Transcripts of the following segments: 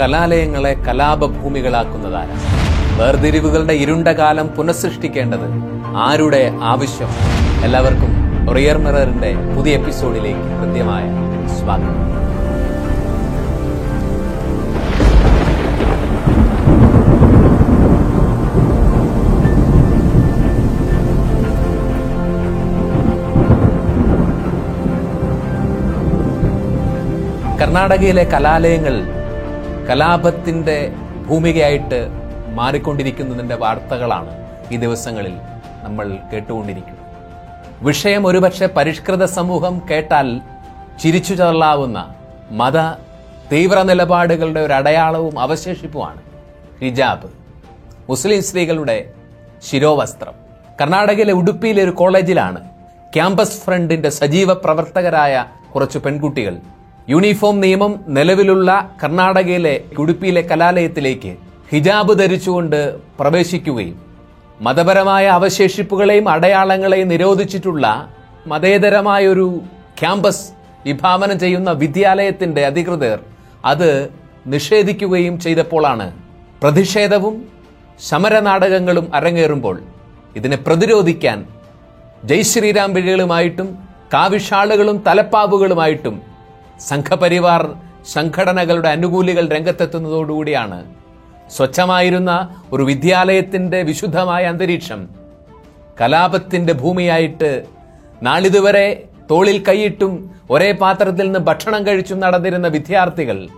കലാലയങ്ങളെ കലാപഭൂമികളാക്കുന്നതാരാ? വേർതിരിവുകളുടെ ഇരുണ്ട കാലം പുനഃസൃഷ്ടിക്കേണ്ടത് ആരുടെ ആവശ്യം എല്ലാവർക്കും റിയർ മിററിന്റെ പുതിയ എപ്പിസോഡിലേക്ക് കൃത്യമായ സ്വാഗതം. കർണാടകയിലെ കലാലയങ്ങൾ കലാപത്തിന്റെ ഭൂമികയായിട്ട് മാറിക്കൊണ്ടിരിക്കുന്നതിന്റെ വാർത്തകളാണ് ഈ ദിവസങ്ങളിൽ നമ്മൾ കേട്ടുകൊണ്ടിരിക്കുന്നത്. വിഷയം ഒരുപക്ഷെ പരിഷ്കൃത സമൂഹം കേട്ടാൽ ചിരിച്ചു ചതള്ളാവുന്ന മത തീവ്ര നിലപാടുകളുടെ ഒരു അടയാളവും അവശേഷിപ്പുമാണ് ഹിജാബ് മുസ്ലിം സ്ത്രീകളുടെ ശിരോവസ്ത്രം. കർണാടകയിലെ ഉടുപ്പിയിലെ ഒരു കോളേജിലാണ് ക്യാമ്പസ് ഫ്രണ്ടിന്റെ സജീവ പ്രവർത്തകരായ കുറച്ച് പെൺകുട്ടികൾ യൂണിഫോം നിയമം നിലവിലുള്ള കർണാടകയിലെ ഉടുപ്പിയിലെ കലാലയത്തിലേക്ക് ഹിജാബ് ധരിച്ചുകൊണ്ട് പ്രവേശിക്കുകയും മതപരമായ അവശേഷിപ്പുകളെയും അടയാളങ്ങളെയും നിരോധിച്ചിട്ടുള്ള മതേതരമായൊരു ക്യാമ്പസ് വിഭാവനം ചെയ്യുന്ന വിദ്യാലയത്തിന്റെ അധികൃതർ അത് നിഷേധിക്കുകയും ചെയ്തപ്പോഴാണ് പ്രതിഷേധവും സമരനാടകങ്ങളും അരങ്ങേറുമ്പോൾ ഇതിനെ പ്രതിരോധിക്കാൻ ജയ് ശ്രീരാം വിഴികളുമായിട്ടും കാവിഷാളുകളും തലപ്പാവുകളുമായിട്ടും സംഘപരിവാർ സംഘടനകളുടെ അനുകൂലികൾ രംഗത്തെത്തുന്നതോടുകൂടിയാണ് സ്വച്ഛമായിരുന്ന ഒരു വിദ്യാലയത്തിന്റെ വിശുദ്ധമായ അന്തരീക്ഷം കലാപത്തിന്റെ ഭൂമിയായിട്ട് നാളിതുവരെ തോളിൽ കൈയിട്ടും ഒരേ പാത്രത്തിൽ നിന്ന് ഭക്ഷണം കഴിച്ചും നടന്നിരുന്ന വിദ്യാർത്ഥികൾ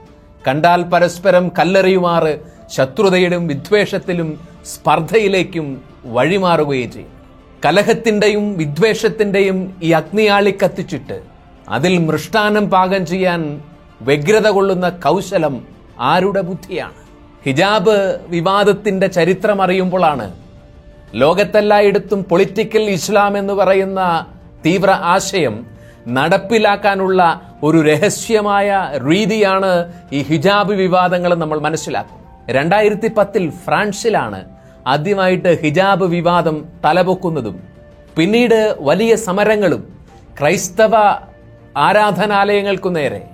കണ്ടാൽ പരസ്പരം കല്ലെറിയുമാറ് ശത്രുതയിലും വിദ്വേഷത്തിലും സ്പർദ്ധയിലേക്കും വഴിമാറുകയും ചെയ്യും. കലഹത്തിന്റെയും വിദ്വേഷത്തിന്റെയും ഈ അഗ്നിയാളി കത്തിച്ചിട്ട് അതിൽ മൃഷ്ടാനം പാകം ചെയ്യാൻ വ്യഗ്രത കൊള്ളുന്ന കൗശലം ആരുടെ ബുദ്ധിയാണ്? ഹിജാബ് വിവാദത്തിന്റെ ചരിത്രം അറിയുമ്പോഴാണ് ലോകത്തെല്ലായിടത്തും പൊളിറ്റിക്കൽ ഇസ്ലാം എന്ന് പറയുന്ന തീവ്ര ആശയം നടപ്പിലാക്കാനുള്ള ഒരു രഹസ്യമായ രീതിയാണ് ഈ ഹിജാബ് വിവാദങ്ങൾ നമ്മൾ മനസ്സിലാക്കും. രണ്ടായിരത്തി പത്തിൽ ഫ്രാൻസിലാണ് ആദ്യമായിട്ട് ഹിജാബ് വിവാദം തലപൊക്കുന്നതും. പിന്നീട് വലിയ സമരങ്ങളും ക്രൈസ്തവ ആരാധനാലയങ്ങൾക്കു നേരെ.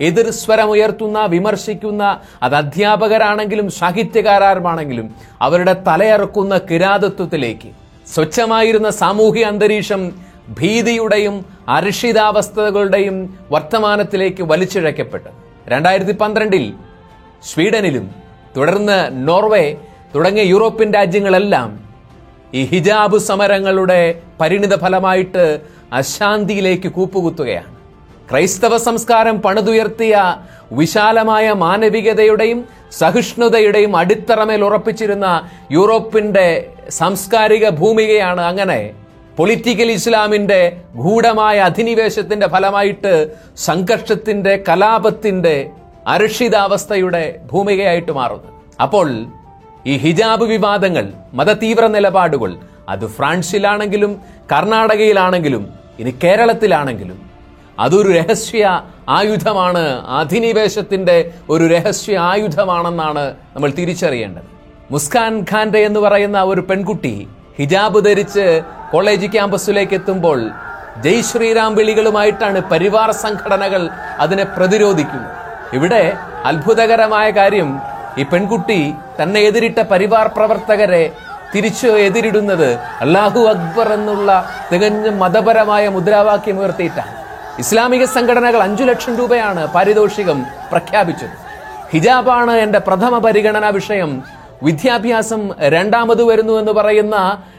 എതിർ സ്വരമുയർത്തുന്ന വിമർശിക്കുന്ന അത് അധ്യാപകരാണെങ്കിലും സാഹിത്യകാരന്മാണെങ്കിലും അവരുടെ തലയറക്കുന്ന കിരാതത്വത്തിലേക്ക്. സ്വച്ഛമായിരുന്ന സാമൂഹ്യ അന്തരീക്ഷം ഭീതിയുടെയും അരക്ഷിതാവസ്ഥകളുടെയും വർത്തമാനത്തിലേക്ക് വലിച്ചിഴക്കപ്പെട്ടു. രണ്ടായിരത്തി പന്ത്രണ്ടിൽ സ്വീഡനിലും തുടർന്ന് നോർവേ തുടങ്ങിയ യൂറോപ്യൻ രാജ്യങ്ങളെല്ലാം ഈ ഹിജാബ് സമരങ്ങളുടെ പരിണിത ഫലമായിട്ട് അശാന്തിയിലേക്ക് കൂപ്പുകുത്തുകയാണ്. ക്രൈസ്തവ സംസ്കാരം പണിതുയർത്തിയ വിശാലമായ മാനവികതയുടെയും സഹിഷ്ണുതയുടെയും അടിത്തറമേൽ ഉറപ്പിച്ചിരുന്ന യൂറോപ്പിന്റെ സാംസ്കാരിക ഭൂമികയാണ് അങ്ങനെ പൊളിറ്റിക്കൽ ഇസ്ലാമിന്റെ ഗൂഢമായ അധിനിവേശത്തിന്റെ ഫലമായിട്ട് സംഘർഷത്തിന്റെ കലാപത്തിന്റെ അരക്ഷിതാവസ്ഥയുടെ ഭൂമികയായിട്ട് മാറുന്നത്. അപ്പോൾ ഈ ഹിജാബ് വിവാദങ്ങൾ മതതീവ്ര നിലപാടുകൾ അത് ഫ്രാൻസിലാണെങ്കിലും കർണാടകയിലാണെങ്കിലും ഇനി കേരളത്തിലാണെങ്കിലും. അതൊരു രഹസ്യ ആയുധമാണ് അധിനിവേശത്തിന്റെ ഒരു രഹസ്യ ആയുധമാണെന്നാണ് നമ്മൾ തിരിച്ചറിയേണ്ടത്. മുസ്കാൻ ഖാന്റെ എന്ന് പറയുന്ന ഒരു പെൺകുട്ടി ഹിജാബ് ധരിച്ച് കോളേജ് ക്യാമ്പസിലേക്ക് എത്തുമ്പോൾ ജയ് ശ്രീറാം വിളികളുമായിട്ടാണ് പരിവാർ സംഘടനകൾ അതിനെ പ്രതിരോധിക്കുന്നത്. ഇവിടെ അത്ഭുതകരമായ കാര്യം ഈ പെൺകുട്ടി തന്നെ എതിരിട്ട പരിവാർ പ്രവർത്തകരെ തിരിച്ചു എതിരിടുന്നത് അള്ളാഹു അക്ബർ എന്നുള്ള തികഞ്ഞ മതപരമായ മുദ്രാവാക്യം ഉയർത്തിയിട്ടാണ്. ഇസ്ലാമിക സംഘടനകൾ അഞ്ചു ലക്ഷം രൂപയാണ് പാരിതോഷികം പ്രഖ്യാപിച്ചത്. ഹിജാബാണ് എന്റെ പ്രഥമ പരിഗണനാ വിഷയം. വിദ്യാഭ്യാസം രണ്ടാമത് വരുന്നു എന്ന് പറയുന്ന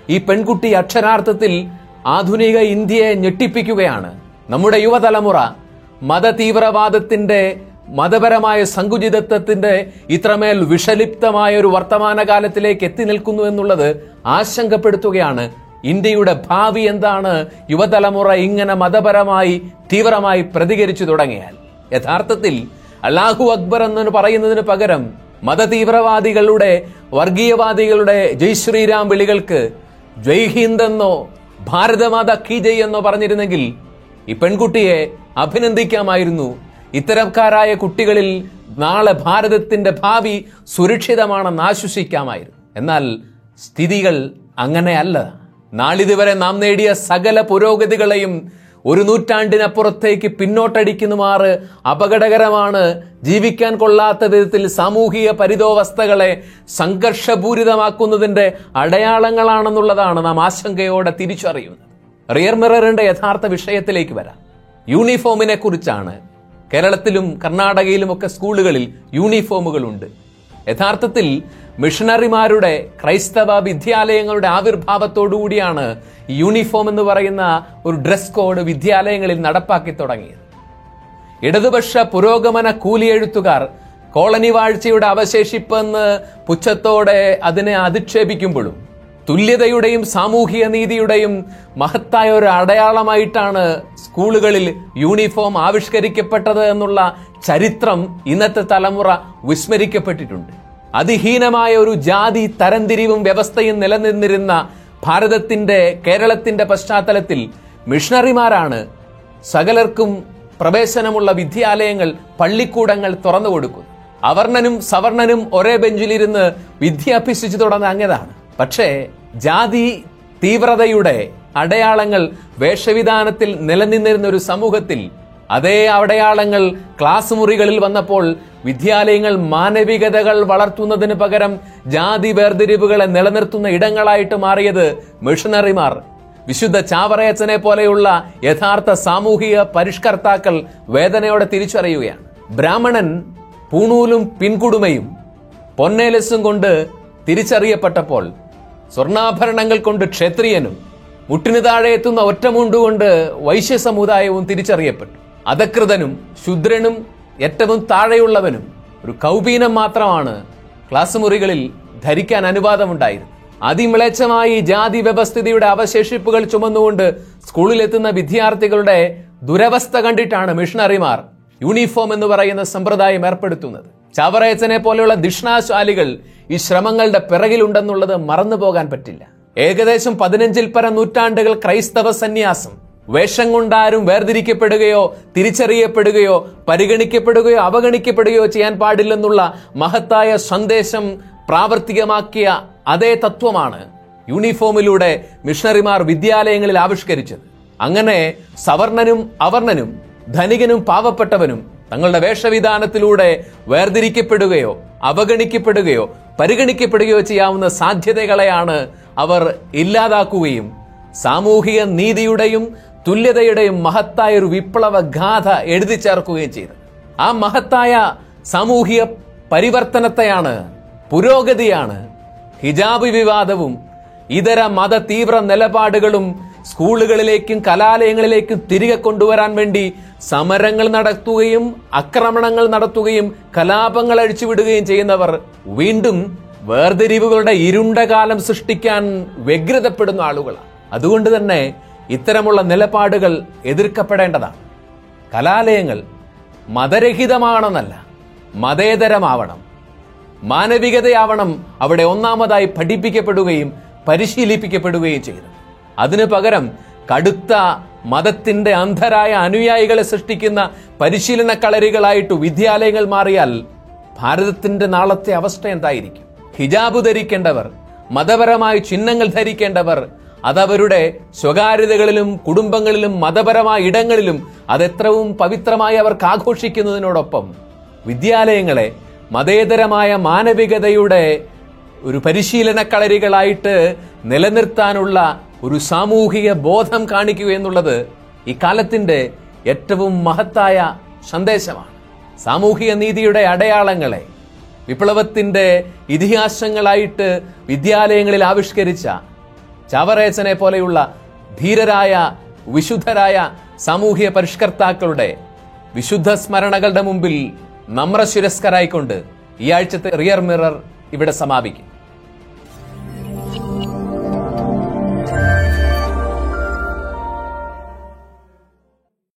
ഈ പെൺകുട്ടി അക്ഷരാർത്ഥത്തിൽ ആധുനിക ഇന്ത്യയെ ഞെട്ടിപ്പിക്കുകയാണ്. നമ്മുടെ യുവതലമുറ മതതീവ്രവാദത്തിന്റെ മതപരമായ സങ്കുചിതത്വത്തിന്റെ ഇത്രമേൽ വിഷലിപ്തമായ ഒരു വർത്തമാനകാലത്തിലേക്ക് എത്തി നിൽക്കുന്നു എന്നുള്ളത് ആശങ്കപ്പെടുത്തുകയാണ്. ഇന്ത്യയുടെ ഭാവി എന്താണ്? യുവതലമുറ ഇങ്ങനെ മതപരമായി തീവ്രമായി പ്രതികരിച്ചു തുടങ്ങിയാൽ. യഥാർത്ഥത്തിൽ അല്ലാഹു അക്ബർ എന്നു പറയുന്നതിന് പകരം മതതീവ്രവാദികളുടെ വർഗീയവാദികളുടെ ജയ് ശ്രീരാം വിളികൾക്ക് ജയ് ഹിന്ദ് എന്നോ ഭാരതമാത കി ജയ് എന്നോ പറഞ്ഞിരുന്നെങ്കിൽ ഈ പെൺകുട്ടിയെ അഭിനന്ദിക്കാമായിരുന്നു ഇത്തരക്കാരായ കുട്ടികളിൽ നാളെ ഭാരതത്തിന്റെ ഭാവി സുരക്ഷിതമാണെന്ന് ആശ്വസിക്കാമായിരുന്നു. എന്നാൽ സ്ഥിതികൾ അങ്ങനെയല്ല. നാളിതുവരെ നാം നേടിയ സകല പുരോഗതികളെയും ഒരു നൂറ്റാണ്ടിനപ്പുറത്തേക്ക് പിന്നോട്ടടിക്കുന്നുമാറ് അപകടകരമാണ് ജീവിക്കാൻ കൊള്ളാത്ത വിധത്തിൽ സാമൂഹിക പരിതോവസ്ഥകളെ സംഘർഷപൂരിതമാക്കുന്നതിന്റെ അടയാളങ്ങളാണെന്നുള്ളതാണ് നാം ആശങ്കയോടെ തിരിച്ചറിയുന്നത്. റിയർ മിററിന്റെ യഥാർത്ഥ വിഷയത്തിലേക്ക് വരാം. യൂണിഫോമിനെ കുറിച്ചാണ് കേരളത്തിലും കർണാടകയിലുമൊക്കെ സ്കൂളുകളിൽ യൂണിഫോമുകൾ ഉണ്ട് യഥാർത്ഥത്തിൽ മിഷണറിമാരുടെ ക്രൈസ്തവ വിദ്യാലയങ്ങളുടെ ആവിർഭാവത്തോടുകൂടിയാണ് യൂണിഫോം എന്ന് പറയുന്ന ഒരു ഡ്രസ് കോഡ് വിദ്യാലയങ്ങളിൽ നടപ്പാക്കി തുടങ്ങിയത്. ഇടതുപക്ഷ പുരോഗമന കൂലിയെഴുത്തുകാർ കോളനി വാഴ്ചയുടെ അവശേഷിപ്പെന്ന് പുച്ഛത്തോടെ അതിനെ അധിക്ഷേപിക്കുമ്പോഴും തുല്യതയുടെയും സാമൂഹിക നീതിയുടെയും മഹത്തായ ഒരു അടയാളമായിട്ടാണ് സ്കൂളുകളിൽ യൂണിഫോം ആവിഷ്കരിക്കപ്പെട്ടത് എന്നുള്ള ചരിത്രം ഇന്നത്തെ തലമുറ വിസ്മരിക്കപ്പെട്ടിട്ടുണ്ട്. അതിഹീനമായ ഒരു ജാതി തരംതിരിവും വ്യവസ്ഥയും നിലനിന്നിരുന്ന ഭാരതത്തിന്റെ കേരളത്തിന്റെ പശ്ചാത്തലത്തിൽ മിഷണറിമാരാണ് സകലർക്കും പ്രവേശനമുള്ള വിദ്യാലയങ്ങൾ പള്ളിക്കൂടങ്ങൾ തുറന്നു കൊടുക്കുന്നു അവർണനും സവർണനും ഒരേ ബെഞ്ചിലിരുന്ന് വിദ്യ അഭ്യസിച്ചു അങ്ങതാണ് പക്ഷേ ജാതി തീവ്രതയുടെ അടയാളങ്ങൾ വേഷവിധാനത്തിൽ നിലനിന്നിരുന്ന ഒരു സമൂഹത്തിൽ അതേ അടയാളങ്ങൾ ക്ലാസ് മുറികളിൽ വന്നപ്പോൾ വിദ്യാലയങ്ങൾ മാനവികതകൾ വളർത്തുന്നതിന് പകരം ജാതി വേർതിരിവുകളെ നിലനിർത്തുന്ന ഇടങ്ങളായിട്ട് മാറിയത് മിഷണറിമാർ വിശുദ്ധ ചാവറയച്ചനെ പോലെയുള്ള യഥാർത്ഥ സാമൂഹിക പരിഷ്കർത്താക്കൾ വേദനയോടെ തിരിച്ചറിയുകയാണ്. ബ്രാഹ്മണൻ പൂണൂലും പിൻകുടുമയും പൊന്നേലസും കൊണ്ട് തിരിച്ചറിയപ്പെട്ടപ്പോൾ സ്വർണാഭരണങ്ങൾ കൊണ്ട് ക്ഷത്രിയനും മുട്ടിനു താഴെ എത്തുന്ന ഒറ്റമുണ്ടുകൊണ്ട് വൈശ്യ സമുദായവും തിരിച്ചറിയപ്പെട്ടു. അധകൃതനും ശുദ്രനും ഏറ്റവും താഴെയുള്ളവനും ഒരു കൗപീനം മാത്രമാണ് ക്ലാസ് മുറികളിൽ ധരിക്കാൻ അനുവാദമുണ്ടായിരുന്നു അതിമിളച്ചമായി ജാതി വ്യവസ്ഥിതിയുടെ അവശേഷിപ്പുകൾ ചുമന്നുകൊണ്ട് സ്കൂളിലെത്തുന്ന വിദ്യാർത്ഥികളുടെ ദുരവസ്ഥ കണ്ടിട്ടാണ് മിഷണറിമാർ യൂണിഫോം എന്ന് പറയുന്ന സമ്പ്രദായം ഏർപ്പെടുത്തുന്നത്. ചാവറയച്ചനെ പോലെയുള്ള ദിഷ്ണാശാലികൾ ഈ ശ്രമങ്ങളുടെ പിറകിലുണ്ടെന്നുള്ളത് മറന്നു പോകാൻ പറ്റില്ല. ഏകദേശം പതിനഞ്ചിൽ പര നൂറ്റാണ്ടുകൾ ക്രൈസ്തവ സന്യാസം. വേഷം കൊണ്ടാരും വേർതിരിക്കപ്പെടുകയോ തിരിച്ചറിയപ്പെടുകയോ പരിഗണിക്കപ്പെടുകയോ അവഗണിക്കപ്പെടുകയോ ചെയ്യാൻ പാടില്ലെന്നുള്ള മഹത്തായ സന്ദേശം പ്രാവർത്തികമാക്കിയ അതേ തത്വമാണ് യൂണിഫോമിലൂടെ മിഷണറിമാർ വിദ്യാലയങ്ങളിൽ ആവിഷ്കരിച്ചത്. അങ്ങനെ സവർണനും അവർണനും ധനികനും പാവപ്പെട്ടവനും തങ്ങളുടെ വേഷവിധാനത്തിലൂടെ വേർതിരിക്കപ്പെടുകയോ അവഗണിക്കപ്പെടുകയോ പരിഗണിക്കപ്പെടുകയോ ചെയ്യാവുന്ന സാധ്യതകളെയാണ് അവർ ഇല്ലാതാക്കുകയും സാമൂഹിക നീതിയുടെയും തുല്യതയുടെയും മഹത്തായ ഒരു വിപ്ലവ ഗാഥ എഴുതി ചേർക്കുകയും ചെയ്തു. ആ മഹത്തായ സാമൂഹിക പരിവർത്തനത്തെയാണ് പുരോഗതിയാണ് ഹിജാബ് വിവാദവും ഇതര മത തീവ്ര നിലപാടുകളും സ്കൂളുകളിലേക്കും കലാലയങ്ങളിലേക്കും തിരികെ കൊണ്ടുവരാൻ വേണ്ടി സമരങ്ങൾ നടത്തുകയും ആക്രമണങ്ങൾ നടത്തുകയും കലാപങ്ങൾ അഴിച്ചുവിടുകയും ചെയ്യുന്നവർ വീണ്ടും വേർതിരിവുകളുടെ ഇരുണ്ട കാലം സൃഷ്ടിക്കാൻ വ്യഗ്രതപ്പെടുന്ന ആളുകളാണ്. അതുകൊണ്ട് തന്നെ ഇത്തരമുള്ള നിലപാടുകൾ എതിർക്കപ്പെടേണ്ടതാണ്. കലാലയങ്ങൾ മതരഹിതമാണെന്നല്ല മതേതരമാവണം. മാനവികതയാവണം അവിടെ ഒന്നാമതായി പഠിപ്പിക്കപ്പെടുകയും പരിശീലിപ്പിക്കപ്പെടുകയും ചെയ്തു അതിനു പകരം കടുത്ത മതത്തിന്റെ അന്ധരായ അനുയായികളെ സൃഷ്ടിക്കുന്ന പരിശീലന കളരികളായിട്ട് വിദ്യാലയങ്ങൾ മാറിയാൽ ഭാരതത്തിന്റെ നാളത്തെ അവസ്ഥ എന്തായിരിക്കും? ഹിജാബ് ധരിക്കേണ്ടവർ മതപരമായ ചിഹ്നങ്ങൾ ധരിക്കേണ്ടവർ അതവരുടെ സ്വകാര്യതകളിലും കുടുംബങ്ങളിലും മതപരമായ ഇടങ്ങളിലും അതെത്രവും പവിത്രമായി അവർക്ക് ആഘോഷിക്കുന്നതിനോടൊപ്പം വിദ്യാലയങ്ങളെ മതേതരമായ മാനവികതയുടെ ഒരു പരിശീലന കളരികളായിട്ട് നിലനിർത്താനുള്ള ഒരു സാമൂഹിക ബോധം കാണിക്കുക എന്നുള്ളത് ഇക്കാലത്തിന്റെ ഏറ്റവും മഹത്തായ സന്ദേശമാണ്. സാമൂഹിക നീതിയുടെ അടയാളങ്ങളെ വിപ്ലവത്തിന്റെ ഇതിഹാസങ്ങളായിട്ട് വിദ്യാലയങ്ങളിൽ ആവിഷ്കരിച്ച ചാവറേച്ചനെ പോലെയുള്ള ധീരരായ വിശുദ്ധരായ സാമൂഹിക പരിഷ്കർത്താക്കളുടെ വിശുദ്ധ സ്മരണകളുടെ മുമ്പിൽ നമ്രശിരസ്കരായിക്കൊണ്ട് ഈ ആഴ്ചത്തെ റിയർ മിറർ ഇവിടെ സമാപിക്കും.